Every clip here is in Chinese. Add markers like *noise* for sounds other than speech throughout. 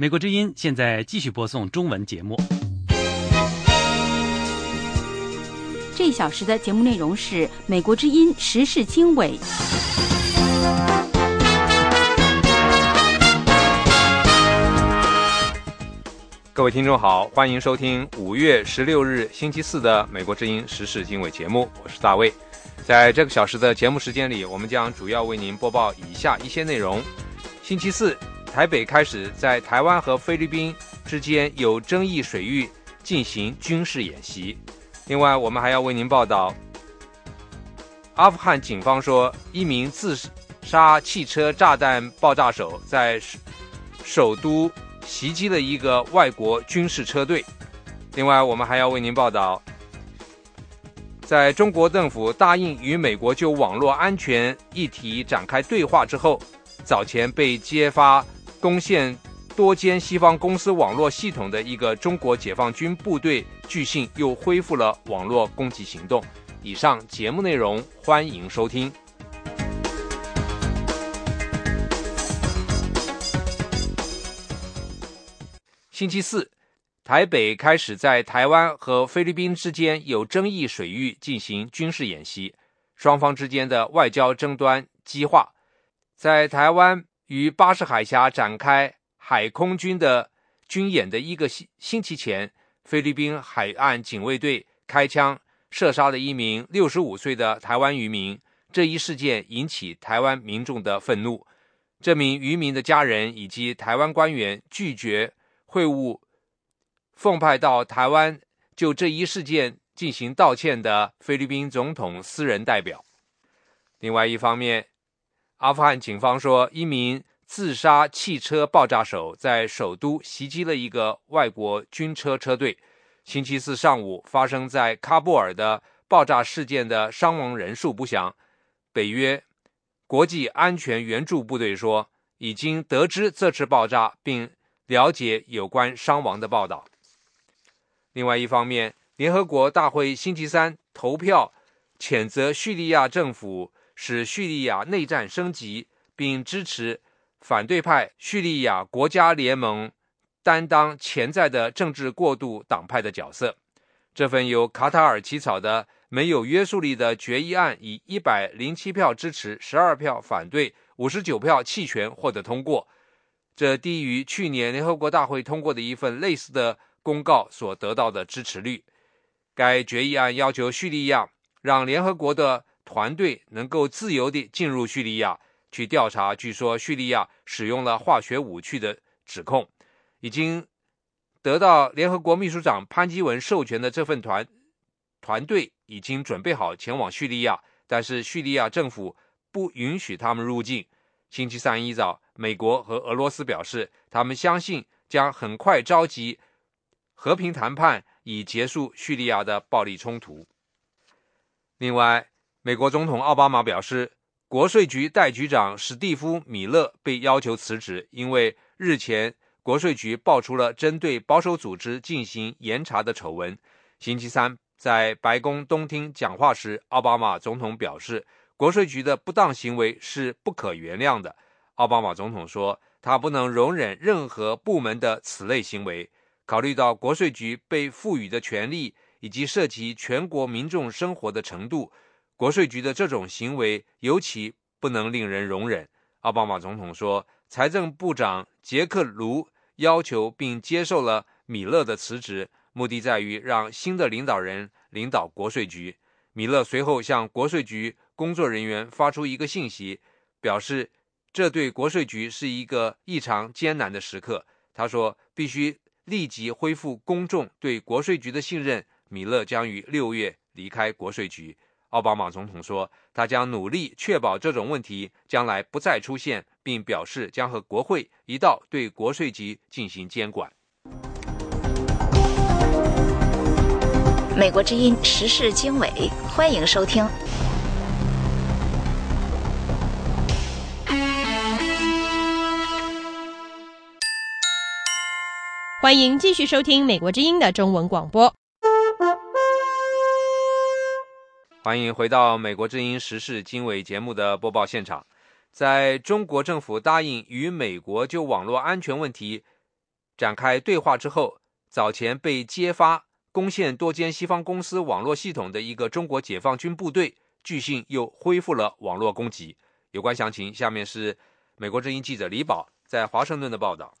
美国之音现在继续播送中文节目。这一小时的节目内容是美国之音时事经纬。各位听众好，欢迎收听五月十六日星期四的美国之音时事经纬节目，我是大卫。在这个小时的节目时间里，我们将主要为您播报以下一些内容：星期四，台北开始在台湾和菲律宾之间有争议水域进行军事演习。另外，我们还要为您报道，阿富汗警方说，一名自杀汽车炸弹爆炸手在首都袭击了一个外国军事车队。另外，我们还要为您报道，在中国政府答应与美国就网络安全议题展开对话之后，早前被揭发攻陷。多间西方公司网络系统的一个中国解放军部队，据信又恢复了网络攻击行动。以上节目内容，欢迎收听。星期四，台北开始在台湾和菲律宾之间有争议水域进行军事演习，双方之间的外交争端激化，在台湾与巴士海峡展开。海空军的军演的一个星星期前，菲律宾海岸警卫队开枪射杀了一名六十五岁的台湾渔民。这一事件引起台湾民众的愤怒。这名渔民的家人以及台湾官员拒绝会晤奉派到台湾就这一事件进行道歉的菲律宾总统私人代表。另外一方面，阿富汗警方说，一名。自杀汽车爆炸手在首都袭击了一个外国军车车队。星期四上午发生在喀布尔的爆炸事件的伤亡人数不详。北约国际安全援助部队说，已经得知这次爆炸，并了解有关伤亡的报道。另外一方面，联合国大会星期三投票谴责叙利亚政府使叙利亚内战升级，并支持。反对派叙利亚国家联盟担当潜在的政治过渡党派的角色。这份由卡塔尔起草的没有约束力的决议案，以一百零七票支持、十二票反对、五十九票弃权获得通过。这低于去年联合国大会通过的一份类似的公告所得到的支持率。该决议案要求叙利亚让联合国的团队能够自由地进入叙利亚。去调查，据说叙利亚使用了化学武器的指控，已经得到联合国秘书长潘基文授权的这份团团队已经准备好前往叙利亚，但是叙利亚政府不允许他们入境。星期三一早，美国和俄罗斯表示，他们相信将很快召集和平谈判，以结束叙利亚的暴力冲突。另外，美国总统奥巴马表示。国税局代局长史蒂夫·米勒被要求辞职，因为日前国税局爆出了针对保守组织进行严查的丑闻。星期三在白宫东厅讲话时，奥巴马总统表示，国税局的不当行为是不可原谅的。奥巴马总统说，他不能容忍任何部门的此类行为。考虑到国税局被赋予的权利以及涉及全国民众生活的程度。国税局的这种行为尤其不能令人容忍，奥巴马总统说。财政部长杰克卢要求并接受了米勒的辞职，目的在于让新的领导人领导国税局。米勒随后向国税局工作人员发出一个信息，表示这对国税局是一个异常艰难的时刻。他说：“必须立即恢复公众对国税局的信任。”米勒将于六月离开国税局。奥巴马总统说，他将努力确保这种问题将来不再出现，并表示将和国会一道对国税局进行监管。美国之音时事经纬，欢迎收听。欢迎继续收听美国之音的中文广播。欢迎回到美国之音时事经纬节目的播报现场。在中国政府答应与美国就网络安全问题展开对话之后，早前被揭发攻陷多间西方公司网络系统的一个中国解放军部队，据信又恢复了网络攻击。有关详情，下面是美国之音记者李宝在华盛顿的报道。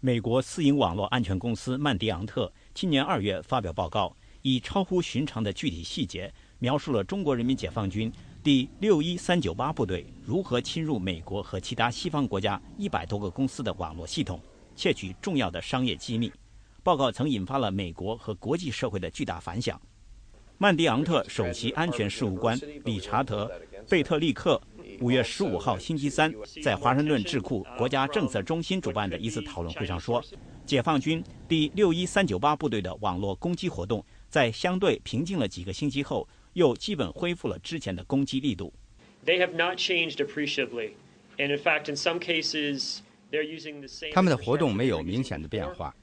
美国私营网络安全公司曼迪昂特今年二月发表报告，以超乎寻常的具体细节描述了中国人民解放军第六一三九八部队如何侵入美国和其他西方国家一百多个公司的网络系统，窃取重要的商业机密。报告曾引发了美国和国际社会的巨大反响。曼迪昂特首席安全事务官理查德·贝特利克。五月十五号星期三，在华盛顿智库国家政策中心主办的一次讨论会上说，解放军第六一三九八部队的网络攻击活动在相对平静了几个星期后，又基本恢复了之前的攻击力度。他们的活动没有明显的变化。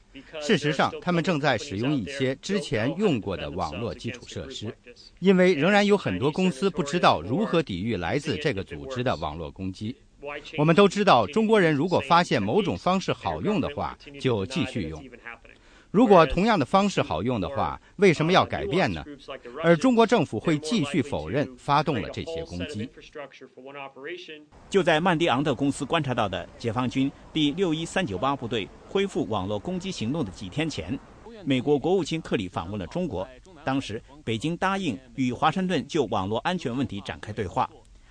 事实上，他们正在使用一些之前用过的网络基础设施，因为仍然有很多公司不知道如何抵御来自这个组织的网络攻击。我们都知道，中国人如果发现某种方式好用的话，就继续用。如果同样的方式好用的话，为什么要改变呢？而中国政府会继续否认发动了这些攻击。就在曼迪昂特公司观察到的解放军第六一三九八部队恢复网络攻击行动的几天前，美国国务卿克里访问了中国。当时，北京答应与华盛顿就网络安全问题展开对话，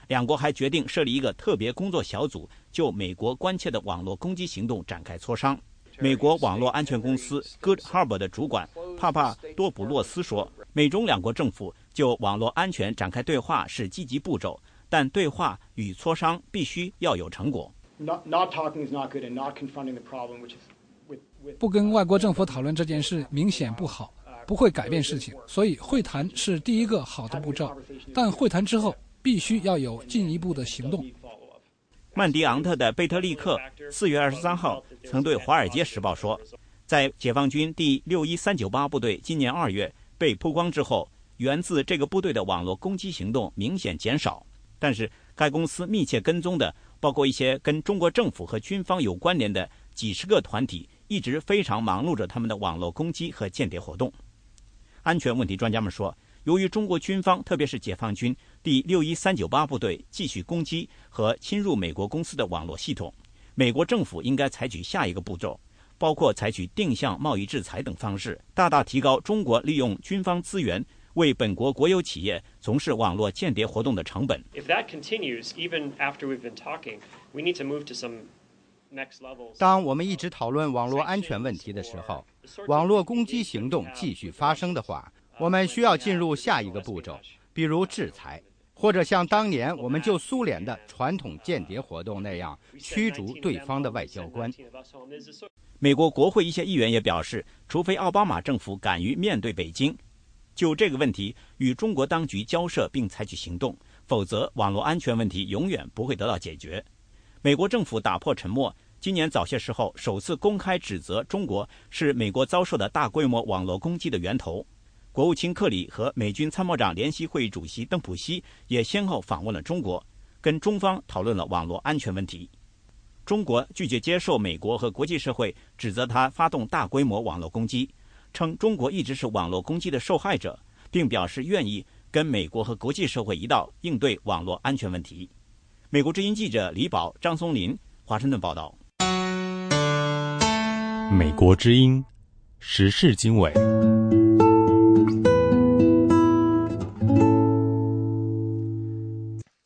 两国还决定设立一个特别工作小组，就美国关切的网络攻击行动展开磋商。美国网络安全公司 Good Harbor 的主管帕帕多普洛斯说：“美中两国政府就网络安全展开对话是积极步骤，但对话与磋商必须要有成果。不跟外国政府讨论这件事明显不好，不会改变事情。所以会谈是第一个好的步骤，但会谈之后必须要有进一步的行动。”曼迪昂特的贝特利克四月二十三号曾对《华尔街时报》说，在解放军第六一三九八部队今年二月被曝光之后，源自这个部队的网络攻击行动明显减少。但是，该公司密切跟踪的包括一些跟中国政府和军方有关联的几十个团体，一直非常忙碌着他们的网络攻击和间谍活动。安全问题专家们说。由于中国军方，特别是解放军第六一三九八部队继续攻击和侵入美国公司的网络系统，美国政府应该采取下一个步骤，包括采取定向贸易制裁等方式，大大提高中国利用军方资源为本国国有企业从事网络间谍活动的成本。当我们一直讨论网络安全问题的时候，网络攻击行动继续发生的话。我们需要进入下一个步骤，比如制裁，或者像当年我们就苏联的传统间谍活动那样驱逐对方的外交官。美国国会一些议员也表示，除非奥巴马政府敢于面对北京，就这个问题与中国当局交涉并采取行动，否则网络安全问题永远不会得到解决。美国政府打破沉默，今年早些时候首次公开指责中国是美国遭受的大规模网络攻击的源头。国务卿克里和美军参谋长联席会议主席邓普西也先后访问了中国，跟中方讨论了网络安全问题。中国拒绝接受美国和国际社会指责他发动大规模网络攻击，称中国一直是网络攻击的受害者，并表示愿意跟美国和国际社会一道应对网络安全问题。美国之音记者李宝、张松林，华盛顿报道。美国之音时事经纬。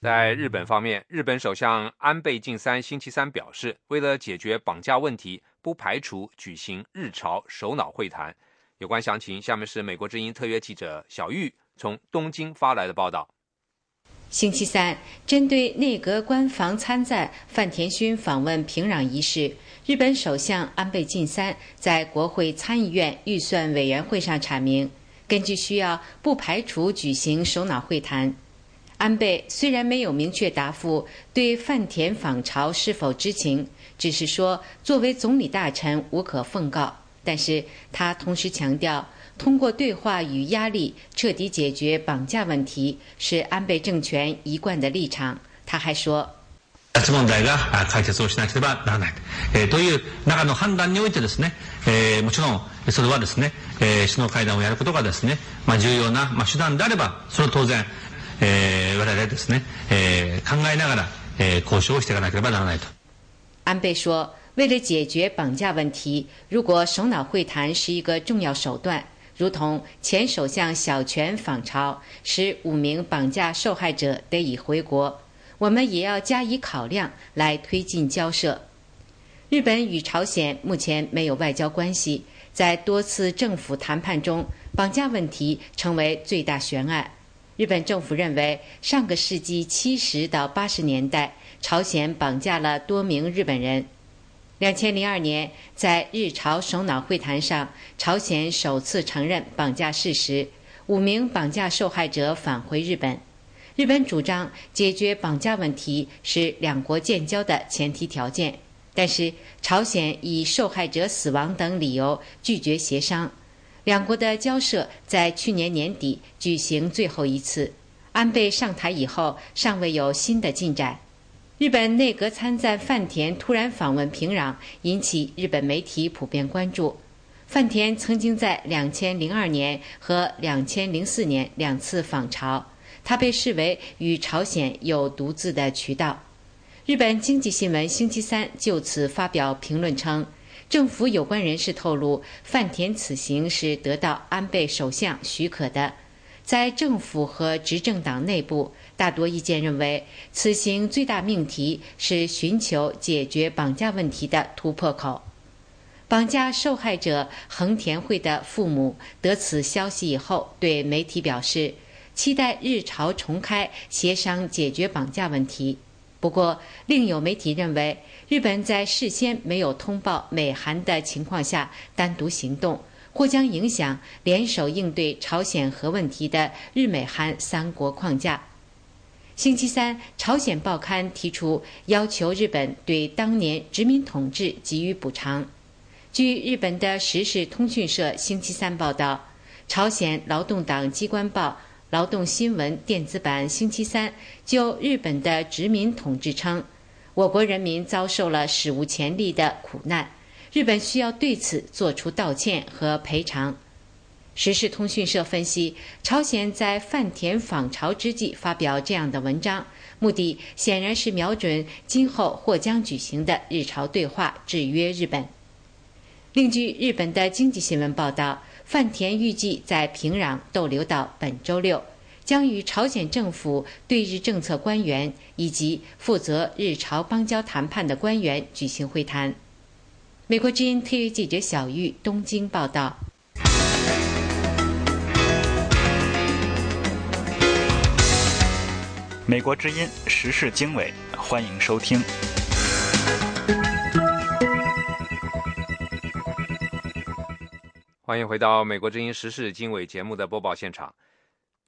在日本方面，日本首相安倍晋三星期三表示，为了解决绑架问题，不排除举行日朝首脑会谈。有关详情，下面是美国之音特约记者小玉从东京发来的报道。星期三，针对内阁官房参赞范田勋访问平壤一事，日本首相安倍晋三在国会参议院预算委员会上阐明，根据需要，不排除举行首脑会谈。安倍虽然没有明确答复对范田访朝是否知情，只是说作为总理大臣无可奉告。但是他同时强调，通过对话与压力彻底解决绑架问题是安倍政权一贯的立场。他还说：“ 拉致問題が解決をしなければならない、えー、という中の判断においてですね、えー、もちろんそれはですね、えー、首脳会談をやることがですね、まあ、重要な、まあ、手段であればそれは当然、 えー、我々ですね、えー、考えながら、えー、交渉をしていかなければならないと。安倍说，为了解决绑架问题，如果首脑会谈是一个重要手段，如同前首相小泉访朝，使五名绑架受害者得以回国。我们也要加以考量来推进交涉。日本与朝鲜目前没有外交关系，在多次政府谈判中，绑架问题成为最大悬案。 日本政府认为，上个世纪七十到八十年代，朝鲜绑架了多名日本人。两千零二年，在日朝首脑会谈上，朝鲜首次承认绑架事实，五名绑架受害者返回日本。日本主张解决绑架问题是两国建交的前提条件，但是朝鲜以受害者死亡等理由拒绝协商。两国的交涉在去年年底举行最后一次，安倍上台以后尚未有新的进展。日本内阁参赞饭田突然访问平壤，引起日本媒体普遍关注。饭田曾经在2002年和2004年两次访朝。他被视为与朝鲜有独自的渠道。日本经济新闻星期三就此发表评论称，政府有关人士透露，饭田此行是得到安倍首相许可的。在政府和执政党内部，大多意见认为，此行最大命题是寻求解决绑架问题的突破口。绑架受害者横田惠的父母得此消息以后，对媒体表示。期待日朝重开协商解决绑架问题。不过，另有媒体认为，日本在事先没有通报美韩的情况下单独行动，或将影响联手应对朝鲜核问题的日美韩三国框架。星期三，朝鲜报刊提出要求日本对当年殖民统治给予补偿。据日本的时事通讯社星期三报道，朝鲜劳动党机关报。劳动新闻电子版星期三就日本的殖民统治称，我国人民遭受了史无前例的苦难，日本需要对此作出道歉和赔偿。时事通讯社分析，朝鲜在饭田访朝之际发表这样的文章，目的显然是瞄准今后或将举行的日朝对话，制约日本。另据日本的经济新闻报道。范田预计在平壤逗留到本周六，将与朝鲜政府对日政策官员以及负责日朝邦交谈判的官员举行会谈。美国之音特约记者小玉东京报道。美国之音时事经纬，欢迎收听。欢迎回到《美国之音时事经纬》节目的播报现场。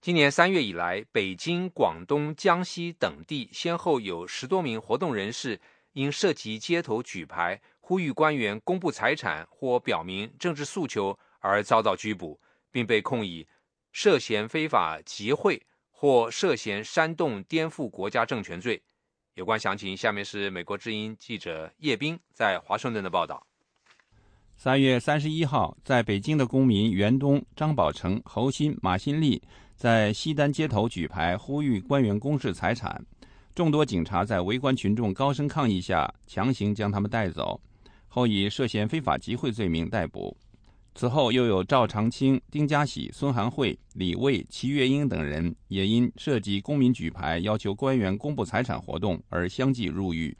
今年三月以来，北京、广东、江西等地先后有十多名活动人士因涉及街头举牌、呼吁官员公布财产或表明政治诉求而遭到拘捕，并被控以涉嫌非法集会或涉嫌煽动颠覆国家政权罪。有关详情，下面是美国之音记者叶斌在华盛顿的报道。三月三十一号，在北京的公民袁东、张宝成、侯鑫、马新立在西单街头举牌，呼吁官员公示财产。众多警察在围观群众高声抗议下，强行将他们带走，后以涉嫌非法集会罪名逮捕。此后，又有赵长青、丁家喜、孙涵慧、李卫、齐月英等人也因涉及公民举牌要求官员公布财产活动而相继入狱。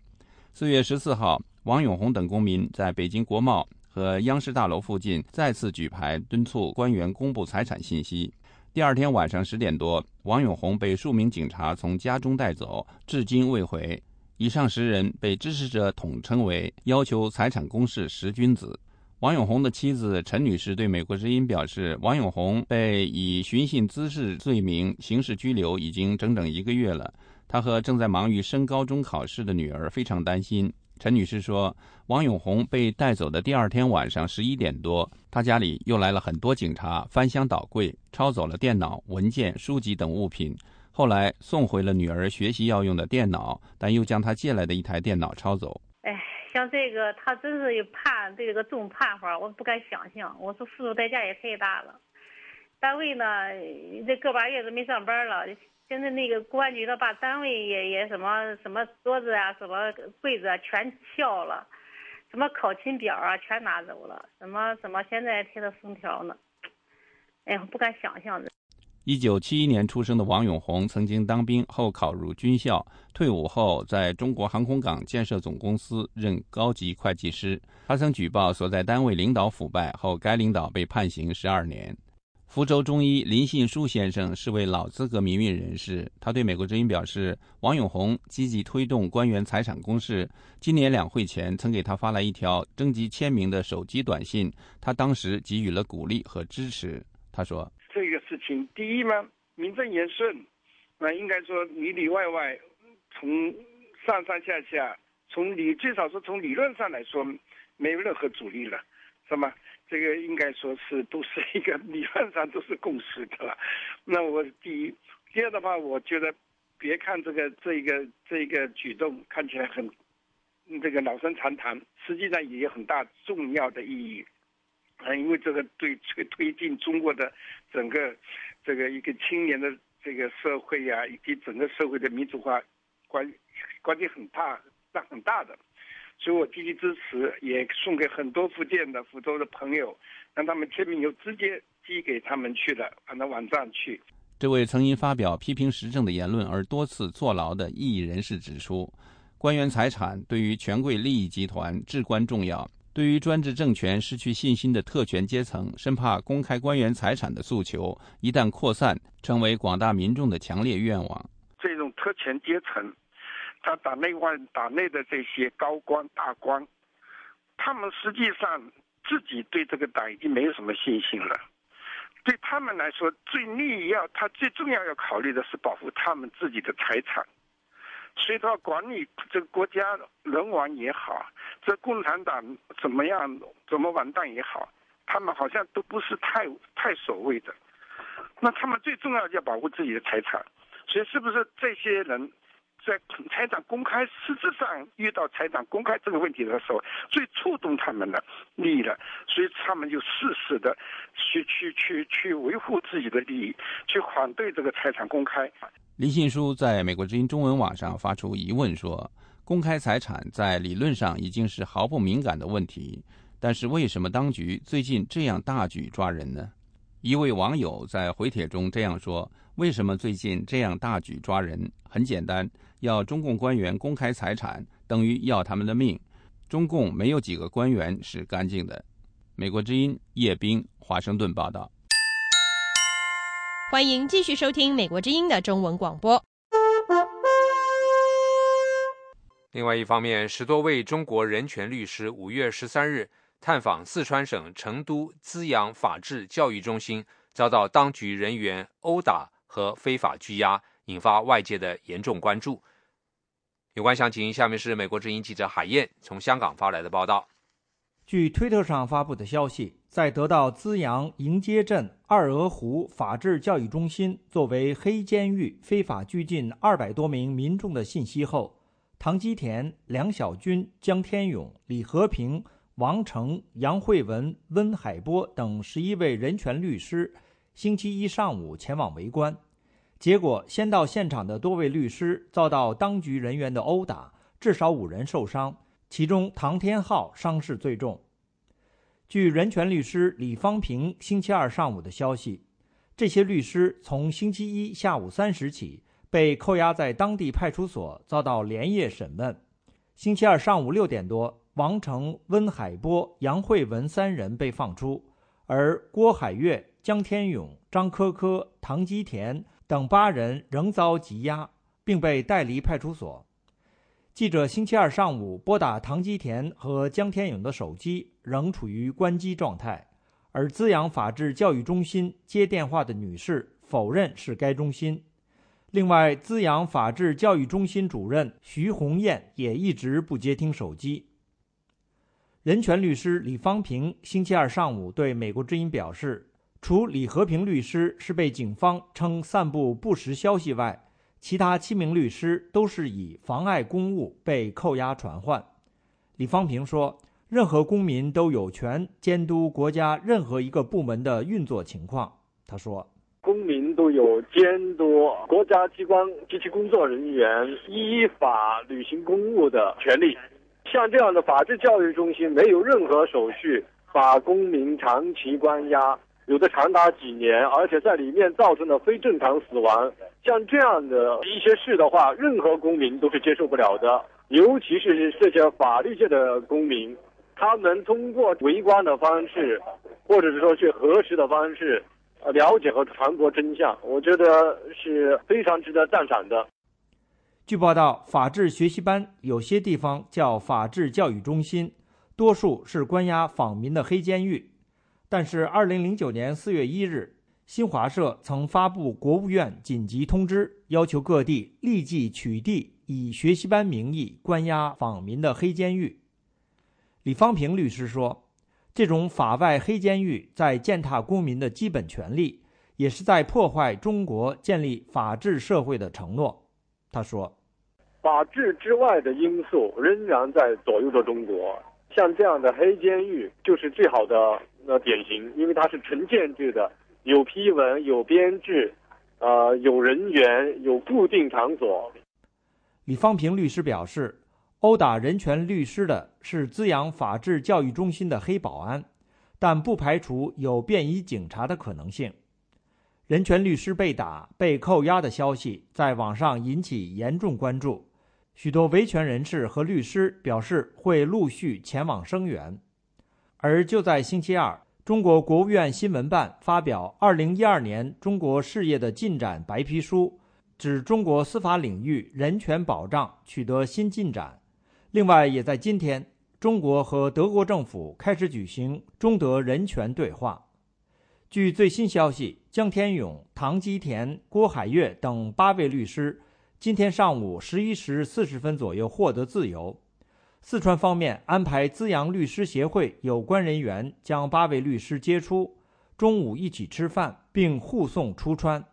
四月十四号，王永红等公民在北京国贸。和央视大楼附近再次举牌敦促官员公布财产信息。第二天晚上十点多，王永红被数名警察从家中带走，至今未回。以上十人被支持者统称为“要求财产公示十君子”。王永红的妻子陈女士对美国之音表示，王永红被以寻衅滋事罪名刑事拘留已经整整一个月了。她和正在忙于升高中考试的女儿非常担心。陈女士说，王永红被带走的第二天晚上十一点多，他家里又来了很多警察，翻箱倒柜，抄走了电脑、文件、书籍等物品。后来送回了女儿学习要用的电脑，但又将她借来的一台电脑抄走。哎，像这个他真是判这个重判法，我不敢想象。我说付出代价也太大了。单位呢，这个把月都没上班了。现在那个公安局的把单位也也什么什么桌子啊、什么柜子啊全撬了，什么考勤表啊全拿走了，什么什么现在贴的封条呢？哎呀，不敢想象的。一九七一年出生的王永红曾经当兵后考入军校，退伍后在中国航空港建设总公司任高级会计师。他曾举报所在单位领导腐败后，该领导被判刑十二年。福州中医林信书先生是位老资格民运人士，他对美国之音表示，王永红积极推动官员财产公示。今年两会前曾给他发来一条征集签名的手机短信，他当时给予了鼓励和支持。他说。这个事情，第一嘛，名正言顺，那应该说里里外外，从上上下下，从理最少是从理论上来说，没有任何阻力了，是吗？这个应该说是 *laughs* 都是一个理论上都是共识的了。*laughs* 那我第一，第二的话，我觉得，别看这个这个这个举动看起来很，这个老生常谈，实际上也有很大重要的意义。啊，因为这个对推推进中国的整个这个一个青年的这个社会呀，以及整个社会的民主化关关系很大，大很大的，所以我积极支持，也送给很多福建的福州的朋友，让他们签名就直接寄给他们去了，放到网站去。这位曾因发表批评时政的言论而多次坐牢的异议人士指出，官员财产对于权贵利益集团至关重要。对于专制政权失去信心的特权阶层，生怕公开官员财产的诉求一旦扩散，成为广大民众的强烈愿望。这种特权阶层，他党内外党内的这些高官大官，他们实际上自己对这个党已经没有什么信心了。对他们来说，最利要他最重要要考虑的是保护他们自己的财产。所以他管理这个国家人亡也好，这共产党怎么样怎么完蛋也好，他们好像都不是太太所谓的。那他们最重要就要保护自己的财产，所以是不是这些人在财产公开，实质上遇到财产公开这个问题的时候，最触动他们的利益了，所以他们就誓死的去去去去维护自己的利益，去反对这个财产公开。林信书在美国之音中文网上发出疑问说：“公开财产在理论上已经是毫不敏感的问题，但是为什么当局最近这样大举抓人呢？”一位网友在回帖中这样说：“为什么最近这样大举抓人？很简单，要中共官员公开财产，等于要他们的命。中共没有几个官员是干净的。”美国之音叶冰华盛顿报道。欢迎继续收听《美国之音》的中文广播。另外一方面，十多位中国人权律师五月十三日探访四川省成都资阳法治教育中心，遭到当局人员殴打和非法拘押，引发外界的严重关注。有关详情，下面是美国之音记者海燕从香港发来的报道。据推特上发布的消息，在得到资阳迎接镇二鹅湖法治教育中心作为黑监狱非法拘禁二百多名民众的信息后，唐基田、梁小军、江天勇、李和平、王成、杨慧文、温海波等十一位人权律师星期一上午前往围观，结果先到现场的多位律师遭到当局人员的殴打，至少五人受伤。其中，唐天浩伤势最重。据人权律师李方平星期二上午的消息，这些律师从星期一下午三时起被扣押在当地派出所，遭到连夜审问。星期二上午六点多，王成、温海波、杨慧文三人被放出，而郭海月、江天勇、张科科、唐基田等八人仍遭羁押，并被带离派出所。记者星期二上午拨打唐基田和江天勇的手机，仍处于关机状态。而滋养法治教育中心接电话的女士否认是该中心。另外，滋养法治教育中心主任徐红艳也一直不接听手机。人权律师李方平星期二上午对美国之音表示，除李和平律师是被警方称散布不实消息外，其他七名律师都是以妨碍公务被扣押传唤。李方平说：“任何公民都有权监督国家任何一个部门的运作情况。”他说：“公民都有监督国家机关及其工作人员依法履行公务的权利。像这样的法治教育中心，没有任何手续把公民长期关押。”有的长达几年，而且在里面造成了非正常死亡，像这样的一些事的话，任何公民都是接受不了的。尤其是这些法律界的公民，他们通过围观的方式，或者是说去核实的方式，了解和传播真相，我觉得是非常值得赞赏的。据报道，法治学习班有些地方叫法治教育中心，多数是关押访民的黑监狱。但是，二零零九年四月一日，新华社曾发布国务院紧急通知，要求各地立即取缔以学习班名义关押访民的黑监狱。李方平律师说：“这种法外黑监狱在践踏公民的基本权利，也是在破坏中国建立法治社会的承诺。”他说：“法治之外的因素仍然在左右着中国，像这样的黑监狱就是最好的。”那典型，因为它是纯建制的，有批文、有编制，呃，有人员、有固定场所。李方平律师表示，殴打人权律师的是滋养法治教育中心的黑保安，但不排除有便衣警察的可能性。人权律师被打、被扣押的消息在网上引起严重关注，许多维权人士和律师表示会陆续前往声援。而就在星期二，中国国务院新闻办发表《二零一二年中国事业的进展白皮书》，指中国司法领域人权保障取得新进展。另外，也在今天，中国和德国政府开始举行中德人权对话。据最新消息，江天勇、唐基田、郭海月等八位律师今天上午十一时四十分左右获得自由。四川方面安排资阳律师协会有关人员将八位律师接出，中午一起吃饭，并护送出川。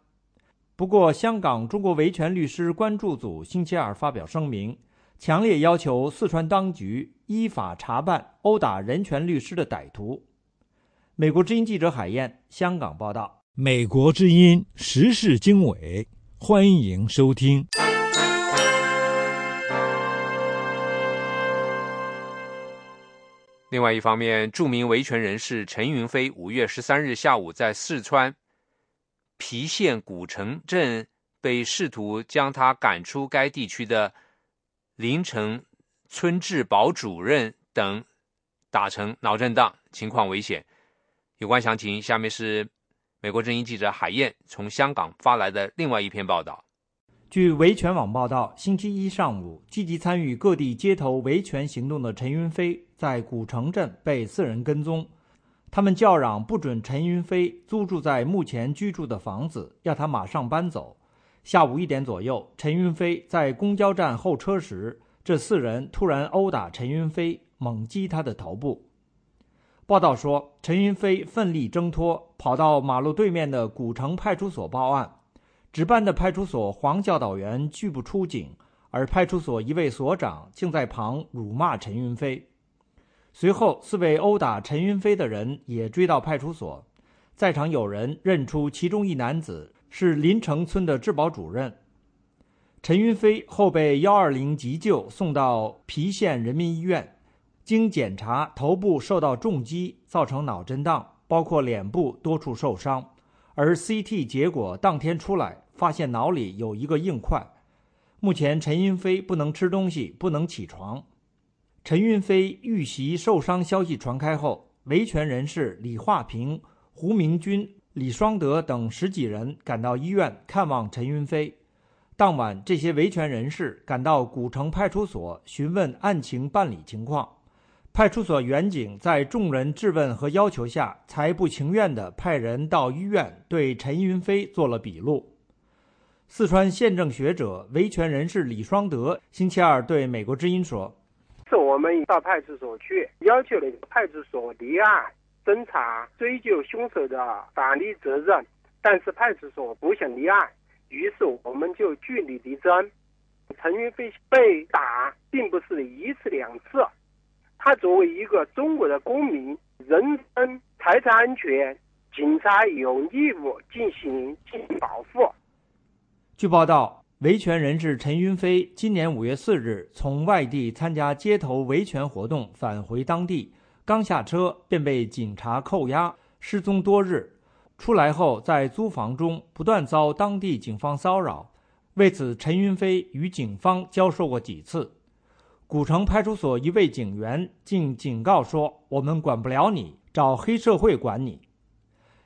不过，香港中国维权律师关注组星期二发表声明，强烈要求四川当局依法查办殴打人权律师的歹徒。美国之音记者海燕，香港报道。美国之音时事经纬，欢迎收听。另外一方面，著名维权人士陈云飞五月十三日下午在四川郫县古城镇被试图将他赶出该地区的临城村治保主任等打成脑震荡，情况危险。有关详情，下面是美国之音记者海燕从香港发来的另外一篇报道。据维权网报道，星期一上午，积极参与各地街头维权行动的陈云飞在古城镇被四人跟踪，他们叫嚷不准陈云飞租住在目前居住的房子，要他马上搬走。下午一点左右，陈云飞在公交站候车时，这四人突然殴打陈云飞，猛击他的头部。报道说，陈云飞奋力挣脱，跑到马路对面的古城派出所报案。值班的派出所黄教导员拒不出警，而派出所一位所长竟在旁辱骂陈云飞。随后，四位殴打陈云飞的人也追到派出所，在场有人认出其中一男子是林城村的治保主任。陈云飞后被幺二零急救送到郫县人民医院，经检查，头部受到重击，造成脑震荡，包括脸部多处受伤，而 CT 结果当天出来。发现脑里有一个硬块，目前陈云飞不能吃东西，不能起床。陈云飞遇袭受伤消息传开后，维权人士李化平、胡明军、李双德等十几人赶到医院看望陈云飞。当晚，这些维权人士赶到古城派出所询问案情办理情况，派出所员警在众人质问和要求下，才不情愿地派人到医院对陈云飞做了笔录。四川宪政学者、维权人士李双德星期二对美国之音说：“是我们到派出所去，要求那个派出所立案侦查、追究凶手的法律责任，但是派出所不想立案，于是我们就据理力争。陈云飞被打并不是一次两次，他作为一个中国的公民，人身财产安全，警察有义务进行进行保护。据报道，维权人士陈云飞今年五月四日从外地参加街头维权活动返回当地，刚下车便被警察扣押，失踪多日。出来后，在租房中不断遭当地警方骚扰。为此，陈云飞与警方交涉过几次。古城派出所一位警员竟警告说：“我们管不了你，找黑社会管你。”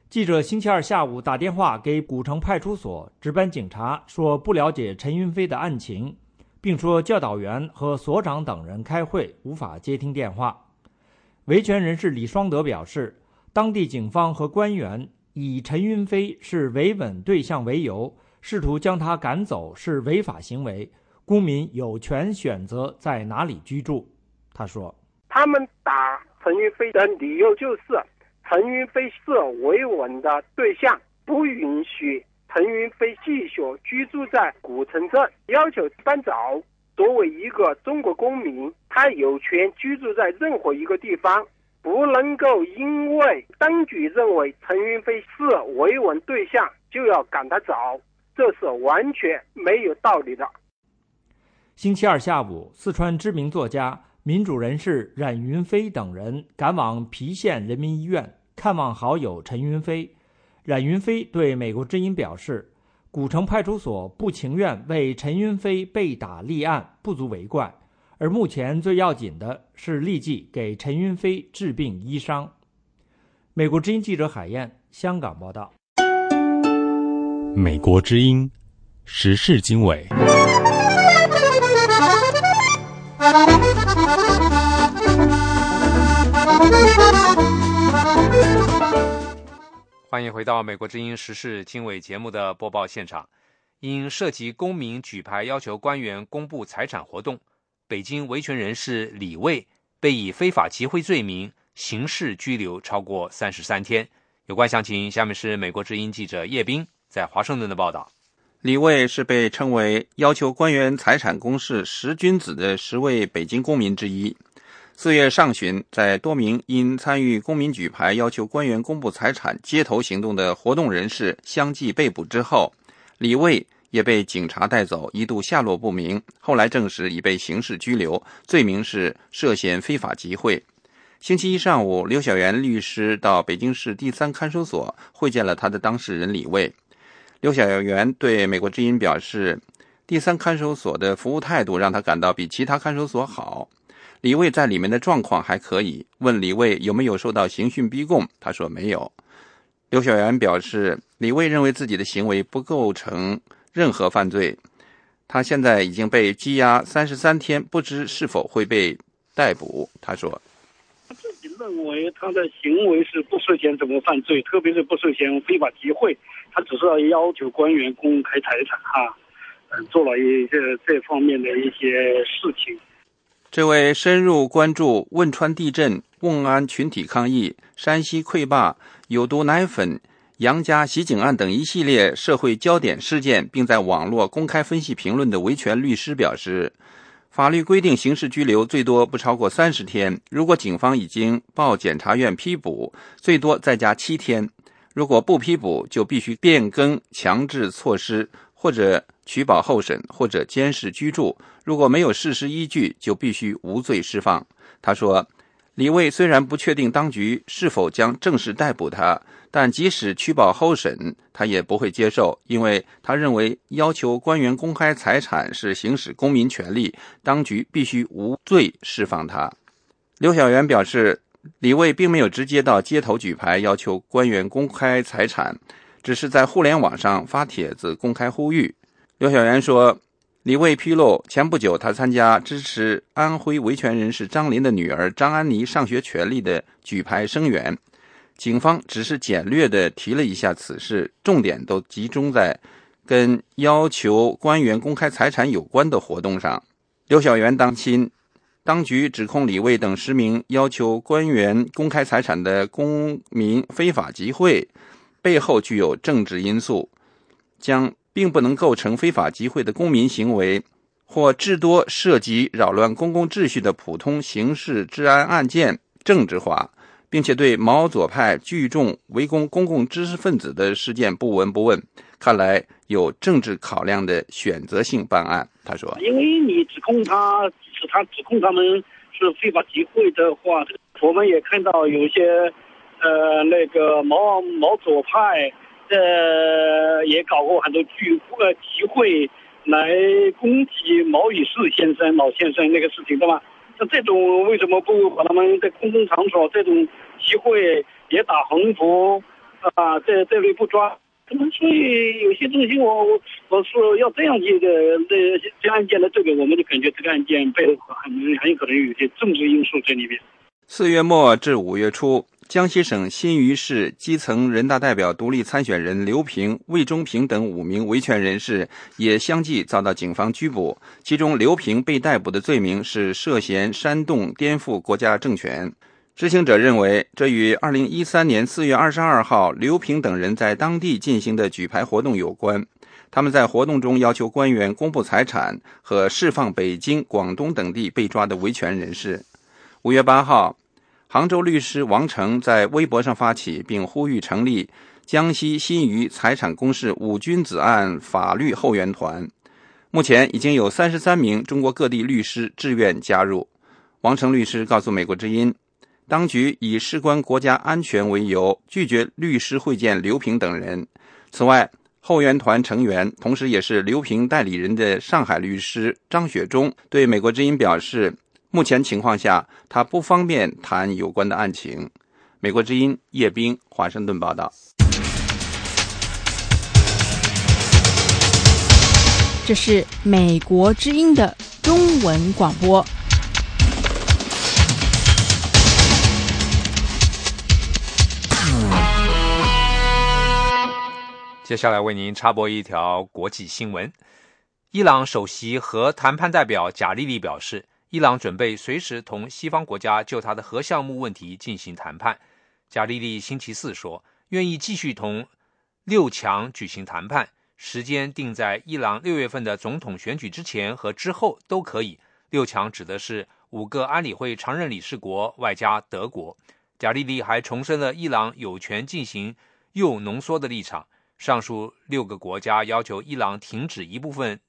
记者星期二下午打电话给古城派出所值班警察，说不了解陈云飞的案情，并说教导员和所长等人开会，无法接听电话。维权人士李双德表示，当地警方和官员以陈云飞是维稳对象为由。试图将他赶走是违法行为，公民有权选择在哪里居住。他说：“他们打陈云飞的理由就是陈云飞是维稳的对象，不允许陈云飞继续居住在古城镇，要求搬走。作为一个中国公民，他有权居住在任何一个地方，不能够因为当局认为陈云飞是维稳对象就要赶他走。”这是完全没有道理的。星期二下午，四川知名作家、民主人士冉云飞等人赶往郫县人民医院看望好友陈云飞。冉云飞对美国之音表示，古城派出所不情愿为陈云飞被打立案，不足为怪。而目前最要紧的是立即给陈云飞治病医伤。美国之音记者海燕，香港报道。美国之音时事经纬，欢迎回到美国之音时事经纬节目的播报现场。因涉及公民举牌要求官员公布财产活动，北京维权人士李卫被以非法集会罪名刑事拘留超过三十三天。有关详情，下面是美国之音记者叶冰。在华盛顿的报道，李卫是被称为要求官员财产公示十君子的十位北京公民之一。四月上旬，在多名因参与公民举牌要求官员公布财产街头行动的活动人士相继被捕之后，李卫也被警察带走，一度下落不明。后来证实已被刑事拘留，罪名是涉嫌非法集会。星期一上午，刘晓媛律师到北京市第三看守所会见了他的当事人李卫。刘晓元对美国之音表示，第三看守所的服务态度让他感到比其他看守所好。李卫在里面的状况还可以。问李卫有没有受到刑讯逼供，他说没有。刘晓元表示，李卫认为自己的行为不构成任何犯罪。他现在已经被羁押三十三天，不知是否会被逮捕。他说。他自己认为他的行为是不涉嫌什么犯罪，特别是不涉嫌非法集会，他只是要求官员公开财产哈，嗯，做了一些这方面的一些事情。这位深入关注汶川地震、瓮安群体抗议、山西溃坝、有毒奶粉、杨家袭警案等一系列社会焦点事件，并在网络公开分析评论的维权律师表示。法律规定，刑事拘留最多不超过三十天。如果警方已经报检察院批捕，最多再加七天。如果不批捕，就必须变更强制措施，或者取保候审，或者监视居住。如果没有事实依据，就必须无罪释放。他说。李卫虽然不确定当局是否将正式逮捕他，但即使取保候审，他也不会接受，因为他认为要求官员公开财产是行使公民权利，当局必须无罪释放他。刘晓元表示，李卫并没有直接到街头举牌要求官员公开财产，只是在互联网上发帖子公开呼吁。刘晓媛说。李卫披露，前不久他参加支持安徽维权人士张林的女儿张安妮上学权利的举牌声援，警方只是简略地提了一下此事，重点都集中在跟要求官员公开财产有关的活动上。刘晓媛当亲，当局指控李卫等十名要求官员公开财产的公民非法集会，背后具有政治因素，将。并不能构成非法集会的公民行为，或至多涉及扰乱公共秩序的普通刑事治安案件政治化，并且对毛左派聚众围攻公共知识分子的事件不闻不问，看来有政治考量的选择性办案。他说：“因为你指控他，是他指控他们是非法集会的话，我们也看到有些。”呃，那个毛毛左派，呃，也搞过很多聚呃集会来攻击毛宇士先生、毛先生那个事情，对吧？那这种为什么不把他们在公共场所这种集会也打横幅啊？这这类不抓？可能所以有些东西，我我我说要这样子的这这案件的这个，我们就感觉这个案件背后很很有可能有些政治因素在里面。四月末至五月初。江西省新余市基层人大代表独立参选人刘平、魏忠平等五名维权人士也相继遭到警方拘捕。其中，刘平被逮捕的罪名是涉嫌煽动颠覆国家政权。知情者认为，这与2013年4月22号刘平等人在当地进行的举牌活动有关。他们在活动中要求官员公布财产和释放北京、广东等地被抓的维权人士。5月8号。杭州律师王成在微博上发起，并呼吁成立江西新余财产公示五君子案法律后援团。目前已经有三十三名中国各地律师志愿加入。王成律师告诉美国之音，当局以事关国家安全为由，拒绝律师会见刘平等人。此外，后援团成员，同时也是刘平代理人的上海律师张雪忠对美国之音表示。目前情况下，他不方便谈有关的案情。美国之音叶冰华盛顿报道。这是美国之音的中文广播。接下来为您插播一条国际新闻：伊朗首席和谈判代表贾利利表示。伊朗准备随时同西方国家就他的核项目问题进行谈判。贾利利星期四说，愿意继续同六强举行谈判，时间定在伊朗六月份的总统选举之前和之后都可以。六强指的是五个安理会常任理事国外加德国。贾利利还重申了伊朗有权进行铀浓缩的立场。上述六个国家要求伊朗停止一部分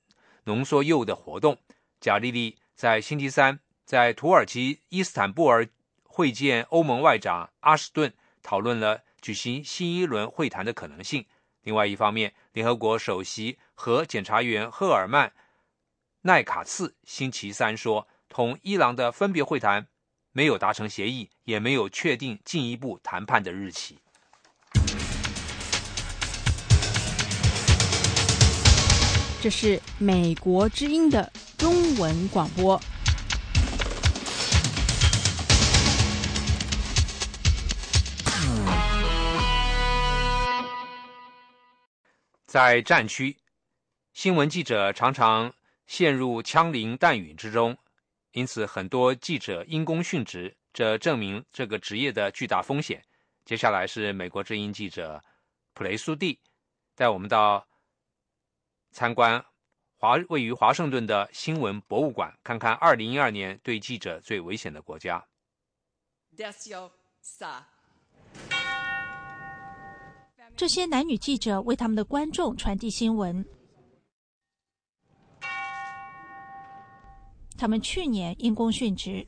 浓缩铀的活动。贾利利。在星期三，在土耳其伊斯坦布尔会见欧盟外长阿什顿，讨论了举行新一轮会谈的可能性。另外一方面，联合国首席和检察员赫尔曼·奈卡茨星期三说，同伊朗的分别会谈没有达成协议，也没有确定进一步谈判的日期。这是美国之音的。中文广播。在战区，新闻记者常常陷入枪林弹雨之中，因此很多记者因公殉职，这证明这个职业的巨大风险。接下来是美国之音记者普雷苏蒂带我们到参观。华位于华盛顿的新闻博物馆，看看二零一二年对记者最危险的国家。这些男女记者为他们的观众传递新闻。他们去年因公殉职。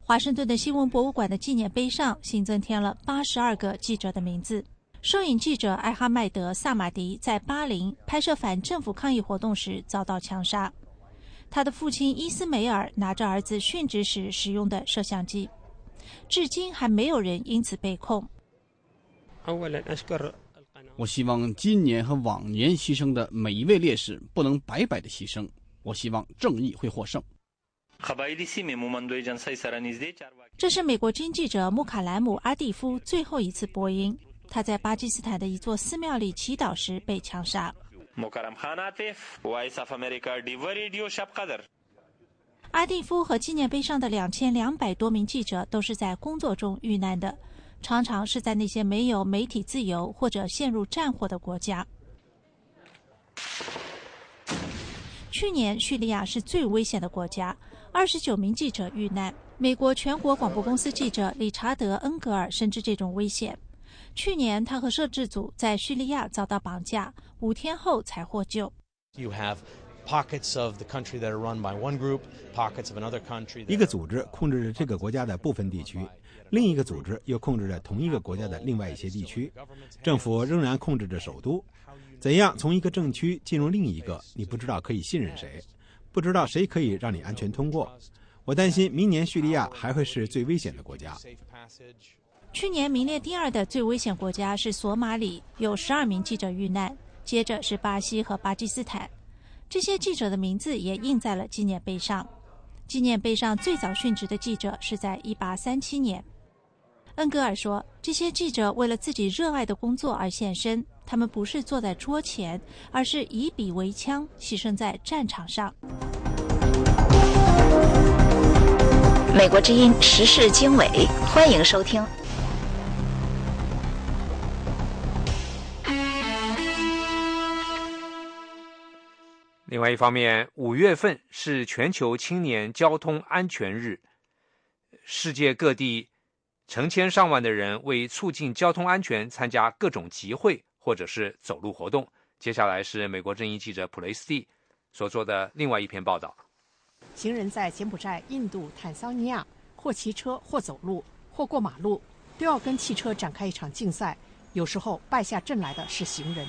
华盛顿的新闻博物馆的纪念碑上新增添了八十二个记者的名字。摄影记者艾哈迈德·萨马迪在巴林拍摄反政府抗议活动时遭到枪杀。他的父亲伊斯梅尔拿着儿子殉职时使用的摄像机。至今还没有人因此被控。我希望今年和往年牺牲的每一位烈士不能白白的牺牲。我希望正义会获胜。这是美国军记者穆卡莱姆·阿蒂夫最后一次播音。他在巴基斯坦的一座寺庙里祈祷时被枪杀。阿蒂夫和纪念碑上的两千两百多名记者都是在工作中遇难的，常常是在那些没有媒体自由或者陷入战火的国家。去年叙利亚是最危险的国家，二十九名记者遇难。美国全国广播公司记者理查德·恩格尔深知这种危险。去年，他和摄制组在叙利亚遭到绑架，五天后才获救。You have pockets of the country that are run by one group, pockets of another country. 一个组织控制着这个国家的部分地区，另一个组织又控制着同一个国家的另外一些地区。政府仍然控制着首都。怎样从一个政区进入另一个？你不知道可以信任谁，不知道谁可以让你安全通过。我担心明年叙利亚还会是最危险的国家。去年名列第二的最危险国家是索马里，有十二名记者遇难，接着是巴西和巴基斯坦。这些记者的名字也印在了纪念碑上。纪念碑上最早殉职的记者是在1837年。恩格尔说：“这些记者为了自己热爱的工作而献身，他们不是坐在桌前，而是以笔为枪，牺牲在战场上。”美国之音时事经纬，欢迎收听。另外一方面，五月份是全球青年交通安全日，世界各地成千上万的人为促进交通安全参加各种集会或者是走路活动。接下来是美国正义记者普雷斯蒂所做的另外一篇报道：行人在柬埔寨、印度、坦桑尼亚或骑车、或走路、或过马路，都要跟汽车展开一场竞赛。有时候败下阵来的是行人。